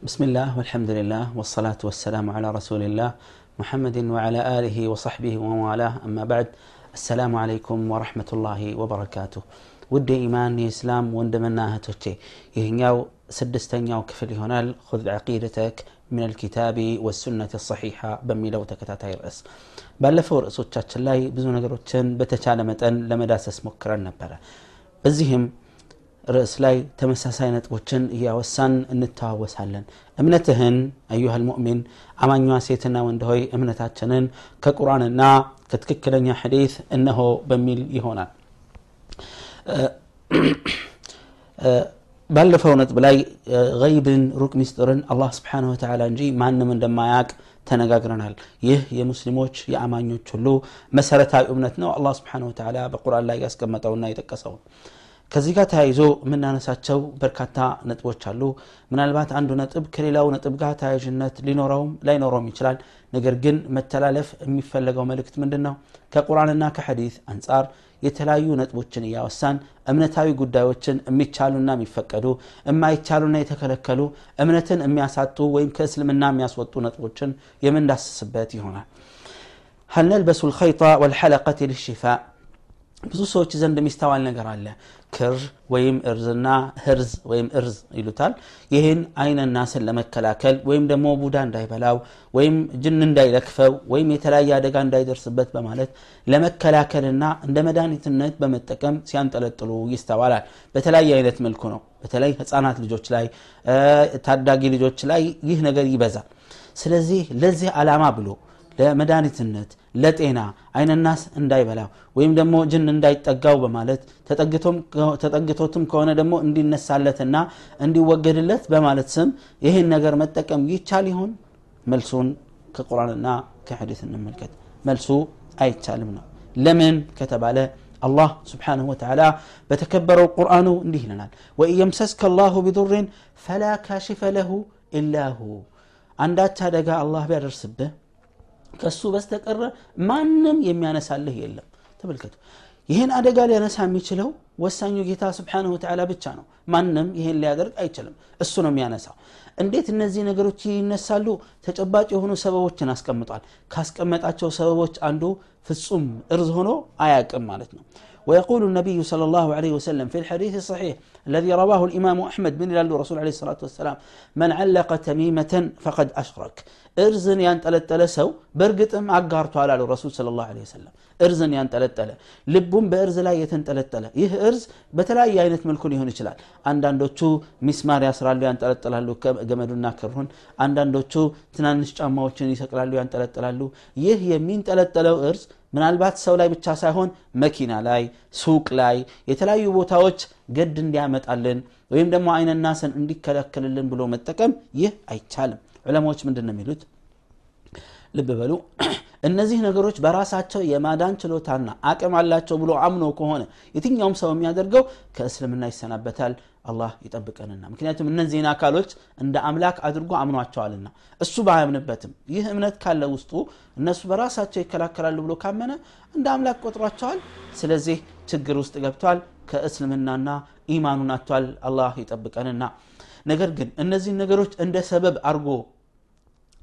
بسم الله والحمد لله والصلاة والسلام على رسول الله محمد وعلى آله وصحبه وموالاه أما بعد السلام عليكم ورحمة الله وبركاته ውድ ኢማን የእስላም ወንድምና እህቶቼ ይህኛው ስድስተኛው ክፍል ይሆናል ሁዝ ዓቂደተክ ምን አልኪታቢ ወሱነት ሰሒሓ በሚለው ተከታታይ ርዕስ ባለፈው ርዕሶቻችን ላይ ብዙ ነገሮችን በተቻለ መጠን ለመዳሰስ ሞክረን ነበረ በዚህም ርዕስ ላይ ተመሳሳይ ነጥቦችን እያወሳን እንተዋወሳለን እምነትህን አዩሃ ልሙእሚን አማኟ ሴትና ወንድ ሆይ እምነታችንን ከቁርአንና ከትክክለኛ ሐዲት እነሆ በሚል ይሆናል ባለፈው ነጥብ ላይ ገይብን ሩቅ ሚስጥርን አላህ ስብሓን ወተላ እንጂ ማንም እንደማያቅ ተነጋግረናል ይህ የሙስሊሞች የአማኞች ሁሉ መሰረታዊ እምነት ነው አላህ ስብሓን ወተላ በቁርአን ላይ ያስቀመጠውና የጠቀሰው ከዚህ ጋር ተያይዞ የምናነሳቸው በርካታ ነጥቦች አሉ ምናልባት አንዱ ነጥብ ከሌላው ነጥብ ጋር ተያያዥነት ሊኖረውም ላይኖረውም ይችላል ነገር ግን መተላለፍ የሚፈለገው መልእክት ምንድን ነው ከቁርአንና ከሐዲት አንጻር የተለያዩ ነጥቦችን እያወሳን እምነታዊ ጉዳዮችን የሚቻሉና የሚፈቀዱ የማይቻሉና የተከለከሉ እምነትን የሚያሳጡ ወይም ከእስልምና የሚያስወጡ ነጥቦችን የምንዳስስበት ይሆናል هل نلبس الخيط والحلقة للشفاء ብዙ ሰዎች ዘንድ የሚስተዋል ነገር አለ። ክር ወይም እርዝና ህርዝ ወይም እርዝ ይሉታል። ይህን አይነ ናስን ለመከላከል ወይም ደግሞ ቡዳ እንዳይበላው ወይም ጅን እንዳይለክፈው ወይም የተለያየ አደጋ እንዳይደርስበት በማለት ለመከላከልና እንደ መድኃኒትነት በመጠቀም ሲያንጠለጥሉ ይስተዋላል። በተለያየ አይነት መልኩ ነው። በተለይ ህፃናት ልጆች ላይ ታዳጊ ልጆች ላይ ይህ ነገር ይበዛል። ስለዚህ ለዚህ ዓላማ ብሎ ለመድኃኒትነት ለጤና አይነናስ እንዳይበላው ወይም ደግሞ ጅን እንዳይጠጋው በማለት ተጠግቶትም ከሆነ ደግሞ እንዲነሳለትና እንዲወገድለት በማለት ስም ይህን ነገር መጠቀም ይቻል ይሆን መልሱን ከቁርአንና ከሐዲስ እንመልከት መልሱ አይቻልም ነው ለምን ከተባለ الله سبحانه وتعالى بتكبروا القرآن እንዲህ ይለናል وإن يمسسك الله بضر فلا كاشف له إلا هو አንዳች አደጋ አላህ ቢያደርስብህ ከሱ በስተቀረ ማንም የሚያነሳልህ የለም። ተመልከቱ። ይህን አደጋ ሊያነሳ የሚችለው ወሳኙ ጌታ ስብሓንሁ ተዓላ ብቻ ነው። ማንም ይህን ሊያደርግ አይችልም። እሱ ነው የሚያነሳው። እንዴት እነዚህ ነገሮች ይነሳሉ? ተጨባጭ የሆኑ ሰበቦችን አስቀምጧል። ካስቀመጣቸው ሰበቦች አንዱ ፍጹም እርዝ ሆኖ አያቅም ማለት ነው ويقول النبي صلى الله عليه وسلم في الحديث الصحيح الذي رواه الإمام أحمد من لله الرسول عليه الصلاة والسلام من علق تميمة فقد أشرك. إرزن ينتلتلسو برقت عقارتو على الرسول صلى الله عليه وسلم እርዝን ያንጠለጠለ ልቡም በእርዝ ላይ የተንጠለጠለ። ይህ እርዝ በተለያየ አይነት መልኩ ሊሆን ይችላል። አንዳንዶቹ ሚስማር ያስራሉ ያንጠለጥላሉ ገመዱና ክሩን አንዳንዶቹ ትናንሽ ጫማዎችን ይሰቅላሉ ያንጠለጥላሉ። ይህ የሚንጠለጠለው እርዝ ምናልባት ሰው ላይ ብቻ ሳይሆን መኪና ላይ ሱቅ ላይ የተለያዩ ቦታዎች ገድ እንዲያመጣልን ወይም ደግሞ አይነናስን እንዲከለክልልን ብሎ መጠቀም ይህ አይቻልም። ዑለማዎች ምንድን ነው የሚሉት? ልብ በሉ እነዚህ ነገሮች በራሳቸው የማዳን ችሎታና አቅም አላቸው ብሎ አምኖ ከሆነ የትኛውም ሰው የሚያደርገው ከእስልምና ይሰናበታል አላህ ይጠብቀንና። ምክንያቱም እነዚህን አካሎች እንደ አምላክ አድርጎ አምኗቸዋልና። እሱ ባያምንበትም ይህ እምነት ካለ ውስጡ እነሱ በራሳቸው ይከላከላሉ ብሎ ካመነ እንደ አምላክ ቆጥሯቸዋል። ስለዚህ ችግር ውስጥ ገብቷል ከእስልምናና ኢማኑን አቷል አላህ ይጠብቀንና። ነገር ግን እነዚህን ነገሮች እንደ ሰበብ አርጎ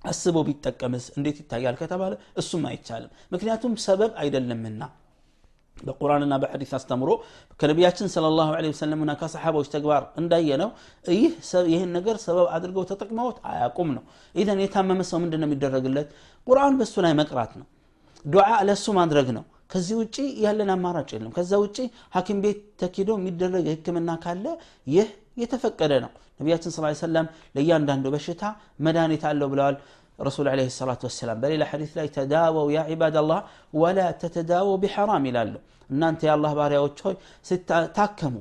አስቦ ቢጠቀምስ እንዴት ይታያል ከተባለ እሱም አይቻልም። ምክንያቱም ሰበብ አይደለምና። በቁርአንና በሐዲስ አስተምሮ ከነቢያችን ስለ ላሁ ወሰለምና ከሰሓቦች ተግባር እንዳየነው ይህን ነገር ሰበብ አድርገው ተጠቅመውት አያቁም ነው። ኢዘን የታመመ ሰው ምንድን ነው የሚደረግለት? ቁርአን በሱ ላይ መቅራት ነው። ዱዓ ለእሱ ማድረግ ነው። ከዚህ ውጭ ያለን አማራጭ የለም። ከዛ ውጭ ሐኪም ቤት ተኪዶ የሚደረግ ህክምና ካለ ይህ የተፈቀደ ነው። ነቢያችን ስ ሰለም ለእያንዳንዱ በሽታ መድኃኒት አለው ብለዋል ረሱል ለ ሰላት ወሰላም በሌላ ሐዲስ ላይ ተዳወው ያ ዒባድ አላህ ወላ ተተዳወው ቢሐራም ይላሉ። እናንተ የአላህ ባሪያዎች ሆይ ስታከሙ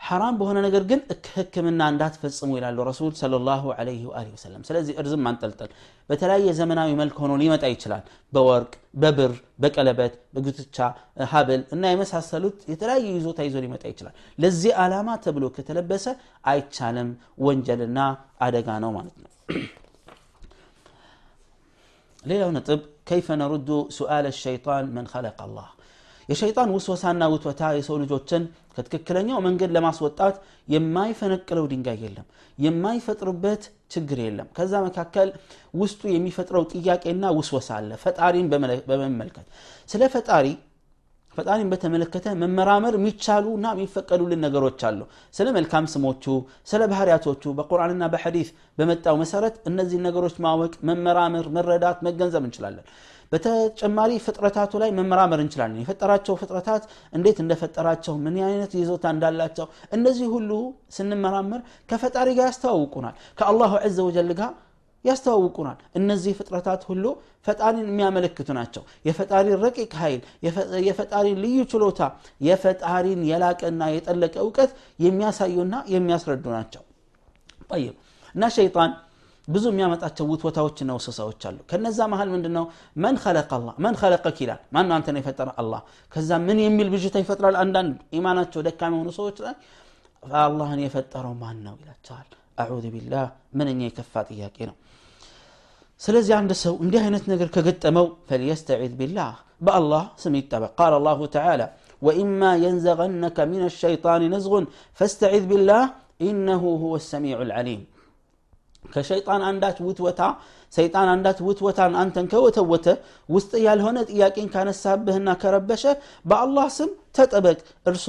ሐራም በሆነ ነገር ግን ህክምና እንዳትፈጽሙ ይላሉ ረሱል ስለ ላሁ ለ ወሰለም። ስለዚህ እርዝም ማንጠልጠል በተለያየ ዘመናዊ መልክ ሆኖ ሊመጣ ይችላል። በወርቅ በብር በቀለበት በጉትቻ ሀብል እና የመሳሰሉት የተለያየ ይዞታ ይዞ ሊመጣ ይችላል። ለዚህ ዓላማ ተብሎ ከተለበሰ አይቻልም። ወንጀልና አደጋ ነው ማለት ነው ሌላው ነጥብ ከይፈ ነሩዱ ሱአል ሸይጣን መን ኸለቅ አላህ የሸይጣን ውስወሳና ውትወታ የሰው ልጆችን ከትክክለኛው መንገድ ለማስወጣት የማይፈነቅለው ድንጋይ የለም የማይፈጥርበት ችግር የለም ከዛ መካከል ውስጡ የሚፈጥረው ጥያቄና ውስወሳ አለ ፈጣሪን በመመልከት ስለ ፈጣሪ ፈጣሪን በተመለከተ መመራመር የሚቻሉና የሚፈቀዱልን ነገሮች አሉ ስለ መልካም ስሞቹ ስለ ባህርያቶቹ በቁርአንና በሐዲስ በመጣው መሰረት እነዚህ ነገሮች ማወቅ መመራመር መረዳት መገንዘብ እንችላለን በተጨማሪ ፍጥረታቱ ላይ መመራመር እንችላለን የፈጠራቸው ፍጥረታት እንዴት እንደፈጠራቸው ምን አይነት ይዞታ እንዳላቸው እነዚህ ሁሉ ስንመራመር ከፈጣሪ ጋር ያስተዋውቁናል ከአላሁ ዘ ወጀል ጋር ያስተዋውቁናል እነዚህ ፍጥረታት ሁሉ ፈጣሪን የሚያመለክቱ ናቸው የፈጣሪን ረቂቅ ኃይል የፈጣሪን ልዩ ችሎታ የፈጣሪን የላቀና የጠለቀ እውቀት የሚያሳዩና የሚያስረዱ ናቸው ጠይብ እና ሸይጣን ብዙ የሚያመጣቸው ውትወታዎችና ውስሳዎች አሉ ከነዛ መሀል ምንድነው መን ኸለቀ አላህ መን ኸለቀክ ይላል ማን ነው አንተን የፈጠረ አላህ ከዛ ምን የሚል ብዥታ ይፈጥራል አንዳንድ ኢማናቸው ደካማ የሆኑ ሰዎች ላይ አላህን የፈጠረው ማን ነው ይላቸዋል أعوذ بالله من أن يكفات إياكينا سلزي عند سو عند هاي نتنقر كقتمو فليستعذ بالله. بأ الله سميت قال الله تعالى وإما ينزغنك من الشيطان نزغ فاستعذ بالله إنه هو السميع العليم. ከሸይጣን አንዳች ውትወታ ሰይጣን አንዳች ውትወታን አንተን ከወተወተ ውስጥ ያልሆነ ጥያቄን ካነሳብህና ከረበሸ በአላህ ስም ተጠበቅ እርሱ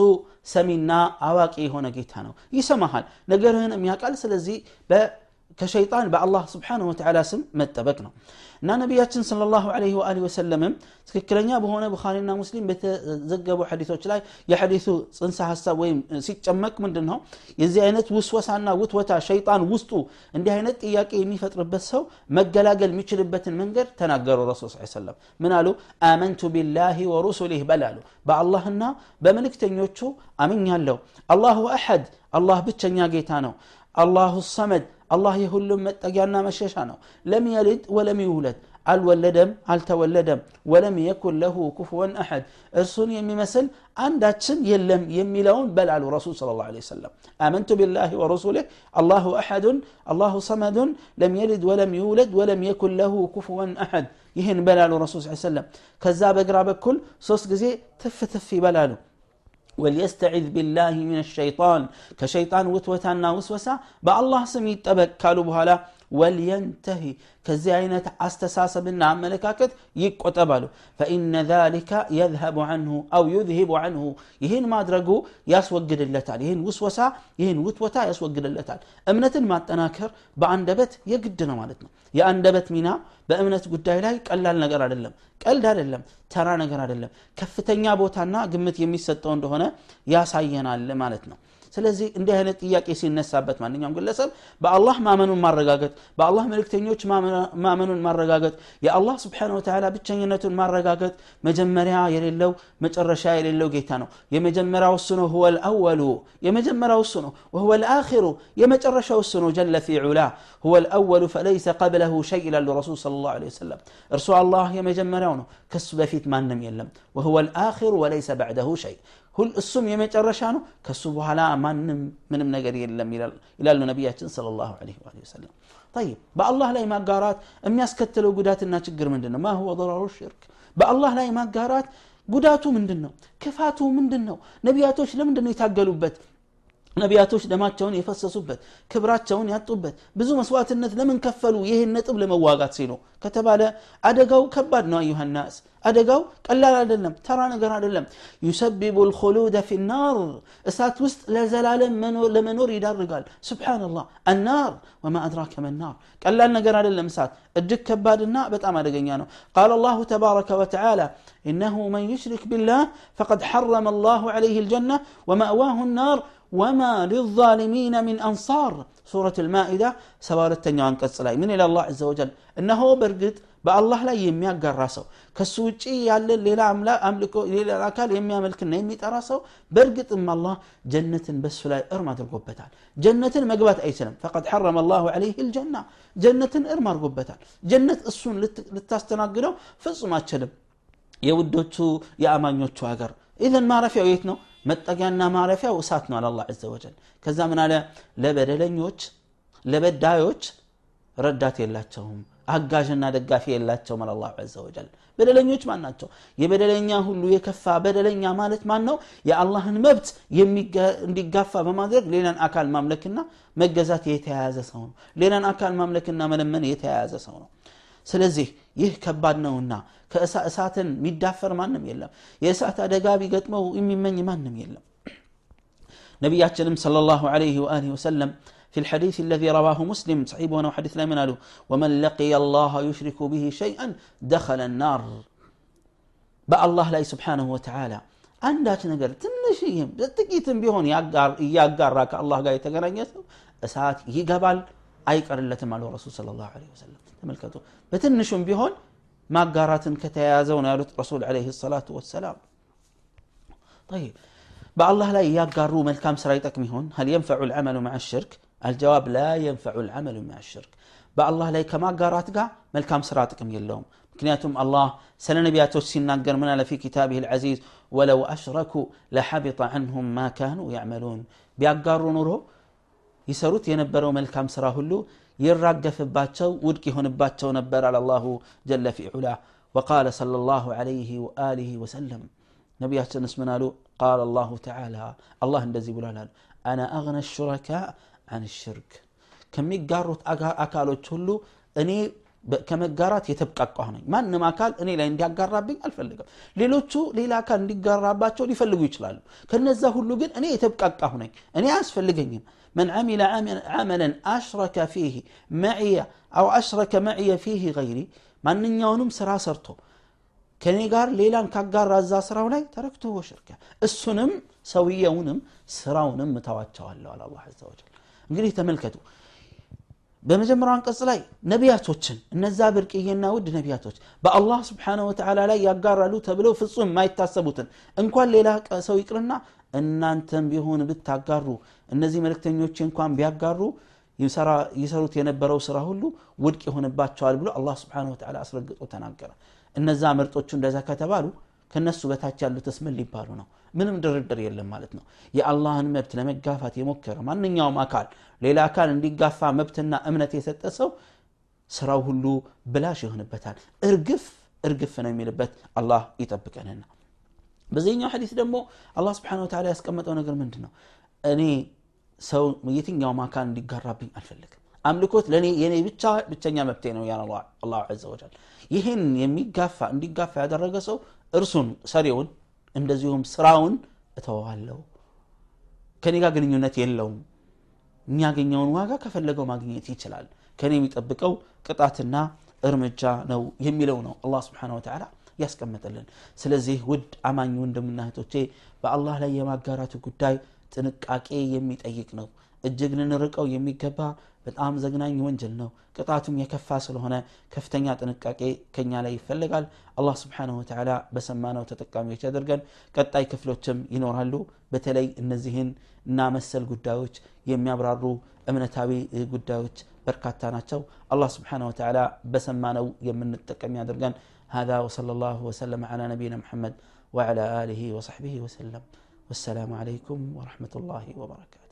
ሰሚና አዋቂ የሆነ ጌታ ነው ይሰማሃል ነገርህን የሚያውቃል ስለዚህ كشيطان بأ الله سبحانه وتعالى سم متبكنا نا نبي صلى الله عليه وآله وسلم تككلن يابو هنا بخارينا مسلم ابو حديث لا يحديثوا صنسا حسا ويم سيتشمك من دنهم يزي عينت وسوس عنا وتوتا شيطان وسطو عندها عينت إياكي مي فترة بس هو مقلاقل ميشرب بتن الرسول صلى الله عليه وسلم من قالوا آمنت بالله ورسله بلالو بأ الله النا بملك تنيوتشو أمين يالو الله أحد الله بتشنيا جيتانو الله الصمد አላህ የሁሉም መጠጊያና መሸሻ ነው ለም የልድ ወለም ይውለድ አልወለደም አልተወለደም ወለም የኩን ለሁ ኩፍወን አሐድ እርሱን የሚመስል አንዳችን የለም የሚለውን በላሉ ረሱል ስለ ላ ሰለም አመንቱ ቢላህ ወረሱልህ አላሁ አሐዱን አላሁ ሰመዱን ለም የልድ ወለም ይውለድ ወለም የኩን ለሁ ኩፍወን አሐድ ይህን በላሉ ረሱል ስ ሰለም ከዛ በግራ በኩል ሶስት ጊዜ ትፍ ትፍ ይበላሉ وليستعذ بالله من الشيطان. كشيطان وتوتانا وسوسا بالله سمي تبك كالو بهالا. ولينتهي كزي عينة أستساسبنا ملكاكت يقتبالو فإن ذلك يذهب عنه أو يذهب عنه يهين ما درقو يسوقد اللتال يهين وسوسا يهين وتوتا يسوقد اللتال أمنة ما تناكر بأندبت يقدنا مالتنا يا أندبت منا በእምነት ጉዳይ ላይ ቀላል ነገር አይደለም ቀልድ አይደለም ተራ ነገር አይደለም ከፍተኛ ቦታና ግምት የሚሰጠው እንደሆነ ያሳየናል ማለት ነው ስለዚህ እንዲህ አይነት ጥያቄ ሲነሳበት ማንኛውም ግለሰብ በአላህ ማመኑን ማረጋገጥ በአላህ መልእክተኞች ማመኑን ማረጋገጥ የአላህ ስብሓን ወተላ ብቸኝነቱን ማረጋገጥ መጀመሪያ የሌለው መጨረሻ የሌለው ጌታ ነው የመጀመሪያው እሱ ነው ሁወ ልአወሉ የመጀመሪያው እሱ ነው ወሁወ ልአኪሩ የመጨረሻው እሱ ነው ጀለ ፊ ዑላ ሁወ ልአወሉ ፈለይሰ ቀብለሁ ሸይ ይላሉ ረሱል ስለ ላሁ ወሰለም እርሱ አላህ የመጀመሪያው ነው ከሱ በፊት ማንም የለም ወሁወ ልአኪሩ ወለይሰ ባዕደሁ ሸይ ሁል እሱም የመጨረሻ ነው። ከሱ በኋላ ማንም ምንም ነገር የለም ይላሉ ነቢያችን ስለ ላሁ ለ ወሰለም። ይብ በአላህ ላይ ማጋራት የሚያስከትለው ጉዳትና ችግር ምንድን ነው ማሁ ضረሩ ሽርክ። በአላህ ላይ ማጋራት ጉዳቱ ምንድን ነው ክፋቱ ምንድን ነው ነቢያቶች ለምንድን ነው የታገሉበት? ነቢያቶች ደማቸውን የፈሰሱበት ክብራቸውን ያጡበት ብዙ መስዋዕትነት ለምን ከፈሉ ይህን ነጥብ ለመዋጋት ሲሉ ከተባለ አደጋው ከባድ ነው አዩሃ ናስ አደጋው ቀላል አይደለም ተራ ነገር አይደለም ዩሰቢቡ ልኮሉደ ፊ ናር እሳት ውስጥ ለዘላለም ለመኖር ይዳርጋል ስብሓንላህ አናር ወማ አድራከ መናር ቀላል ነገር አይደለም እሳት እጅግ ከባድና በጣም አደገኛ ነው ቃል አላሁ ተባረከ ወተዓላ إنه من يشرك بالله فقد حرم الله عليه الجنة ومأواه النار وما للظالمين من أنصار سورة المائدة سوارة تنيوان كالسلاي من إلى الله عز وجل إنه برقد በአላህ ላይ የሚያጋራ ሰው ከሱ ውጭ ያለ ሌላ አምልኮ ሌላ አካል የሚያመልክና የሚጠራ ሰው በእርግጥም አላህ ጀነትን በሱ ላይ እርም አድርጎበታል ጀነትን መግባት አይችልም ፈቀድ ሐረመ አላሁ ዐለይህ ልጀና ጀነትን እርም አድርጎበታል ጀነት እሱን ልታስተናግደው ፍጹም አችልም የውዶቹ የአማኞቹ ሀገር ኢዘን ማረፊያው የት ነው መጠጊያና ማረፊያው እሳት ነው አላህ ዘ ወጀል። ከዛ ምን አለ? ለበደለኞች ለበዳዮች ረዳት የላቸውም አጋዥና ደጋፊ የላቸውም አለ አላሁ ዘ ወጀል። በደለኞች ማን ናቸው? የበደለኛ ሁሉ የከፋ በደለኛ ማለት ማን ነው? የአላህን መብት እንዲጋፋ በማድረግ ሌላን አካል ማምለክና መገዛት የተያያዘ ሰው ነው። ሌላን አካል ማምለክና መለመን የተያያዘ ሰው ነው ስለዚህ ይህ ከባድ ነውና ከእሳትን የሚዳፈር ማንም የለም የእሳት አደጋ ቢገጥመው የሚመኝ ማንም የለም ነቢያችንም صلى الله عليه وآله وسلم في الحديث الذي رواه مسلم صحيح وانا حديث لا من قالوا ومن لقي الله يشرك به شيئا دخل النار بقى الله لا سبحانه وتعالى አንዳች ነገር ትንሽይም ጥቂትም ቢሆን እያጋራ ከአላህ ጋር የተገናኘ ሰው እሳት ይገባል አይቀርለትም አሉ ረሱል ስለ ላሁ ወሰለም ተመልከቱ በትንሹም ቢሆን ማጋራትን ከተያያዘው ነው ያሉት ረሱል ለ ሰላቱ ወሰላም طيب በአላህ ላይ እያጋሩ መልካም ስራ ይጠቅም ይሆን هل ينفع العمل مع الشرك الجواب لا ينفع العمل مع الشرك በአላህ ላይ ከማጋራት ጋር መልካም ስራ ጥቅም የለውም ምክንያቱም አላህ ስለ ነቢያቶች ሲናገር ምን አለ ፊ ኪታብህ ልዓዚዝ ወለው አሽረኩ ለሐቢጠ ዐንሁም ማ ካኑ ያዕመሉን ቢያጋሩ ኑሮ ይሰሩት የነበረው መልካም ስራ ሁሉ ይራገፍባቸው ውድቅ ይሆንባቸው ነበር አለ አላሁ ጀለ ፊ ዑላ وقال صلى الله عليه وآله وسلم ነቢያችንስ ምን አሉ ቃል አላሁ ተዓላ አላህ እንደዚህ ብሏል አሉ አና አግነ ሹረካ አን ሽርክ ከሚጋሩት አካሎች ሁሉ እኔ ከመጋራት የተብቃቃሁ ነኝ ማንም አካል እኔ ላይ እንዲያጋራብኝ አልፈልግም ሌሎቹ ሌላ አካል እንዲጋራባቸው ሊፈልጉ ይችላሉ ከነዛ ሁሉ ግን እኔ የተብቃቃሁ ነኝ እኔ አያስፈልገኝም من عمل عملا أشرك فيه معي أو أشرك معي فيه غيري ማንኛውንም ስራ ሰርቶ ከኔ ጋር ሌላን ካጋራ እዛ ስራው ላይ ተረክቶ ወሽርከ እሱንም ሰውየውንም ስራውንም እተዋቸዋለሁ አለ አላህ ዘ ወጀል እንግዲህ ተመልከቱ በመጀመሪያው አንቀጽ ላይ ነቢያቶችን እነዛ ብርቅዬና ውድ ነቢያቶች በአላህ ስብሓነ ወተዓላ ላይ ያጋራሉ ተብለው ፍጹም የማይታሰቡትን እንኳን ሌላ ሰው ይቅርና እናንተም ቢሆን ብታጋሩ እነዚህ መልእክተኞች እንኳን ቢያጋሩ ይሰሩት የነበረው ስራ ሁሉ ውድቅ ይሆንባቸዋል ብሎ አላህ ስብሓነ ወተዓላ አስረግጦ ተናገረ። እነዛ ምርጦቹ እንደዛ ከተባሉ ከነሱ በታች ያሉትስ ምን ሊባሉ ነው ምንም ድርድር የለም ማለት ነው። የአላህን መብት ለመጋፋት የሞከረ ማንኛውም አካል ሌላ አካል እንዲጋፋ መብትና እምነት የሰጠ ሰው ስራው ሁሉ ብላሽ ይሆንበታል። እርግፍ እርግፍ ነው የሚልበት አላህ ይጠብቀንና። በዚህኛው ሐዲስ ደግሞ አላህ ስብሓን ወተዓላ ያስቀመጠው ነገር ምንድን ነው እኔ ሰው የትኛውም አካል እንዲጋራብኝ አልፈልግም። አምልኮት ለእኔ የኔ ብቻ ብቸኛ መብቴ ነው ያ አላሁ ዘ ወጀል። ይህን የሚጋፋ እንዲጋፋ ያደረገ ሰው እርሱን ሰሪውን እንደዚሁም ስራውን እተወዋለሁ። ከኔ ጋር ግንኙነት የለውም። የሚያገኘውን ዋጋ ከፈለገው ማግኘት ይችላል። ከኔ የሚጠብቀው ቅጣትና እርምጃ ነው የሚለው ነው አላህ ስብሓን ወተዓላ ያስቀመጠልን። ስለዚህ ውድ አማኝ ወንድምና እህቶቼ በአላህ ላይ የማጋራቱ ጉዳይ ጥንቃቄ የሚጠይቅ ነው እጅግ ልንርቀው የሚገባ በጣም ዘግናኝ ወንጀል ነው ቅጣቱም የከፋ ስለሆነ ከፍተኛ ጥንቃቄ ከኛ ላይ ይፈልጋል አላህ ስብሓንሁ ወተዓላ በሰማነው ተጠቃሚዎች ያደርገን ቀጣይ ክፍሎችም ይኖራሉ በተለይ እነዚህን እና መሰል ጉዳዮች የሚያብራሩ እምነታዊ ጉዳዮች በርካታ ናቸው አላህ ስብሓንሁ ወተዓላ በሰማነው የምንጠቀም ያደርገን هذا وصلى الله وسلم على نبينا محمد وعلى آله وصحبه وسلم والسلام عليكم ورحمة الله وبركاته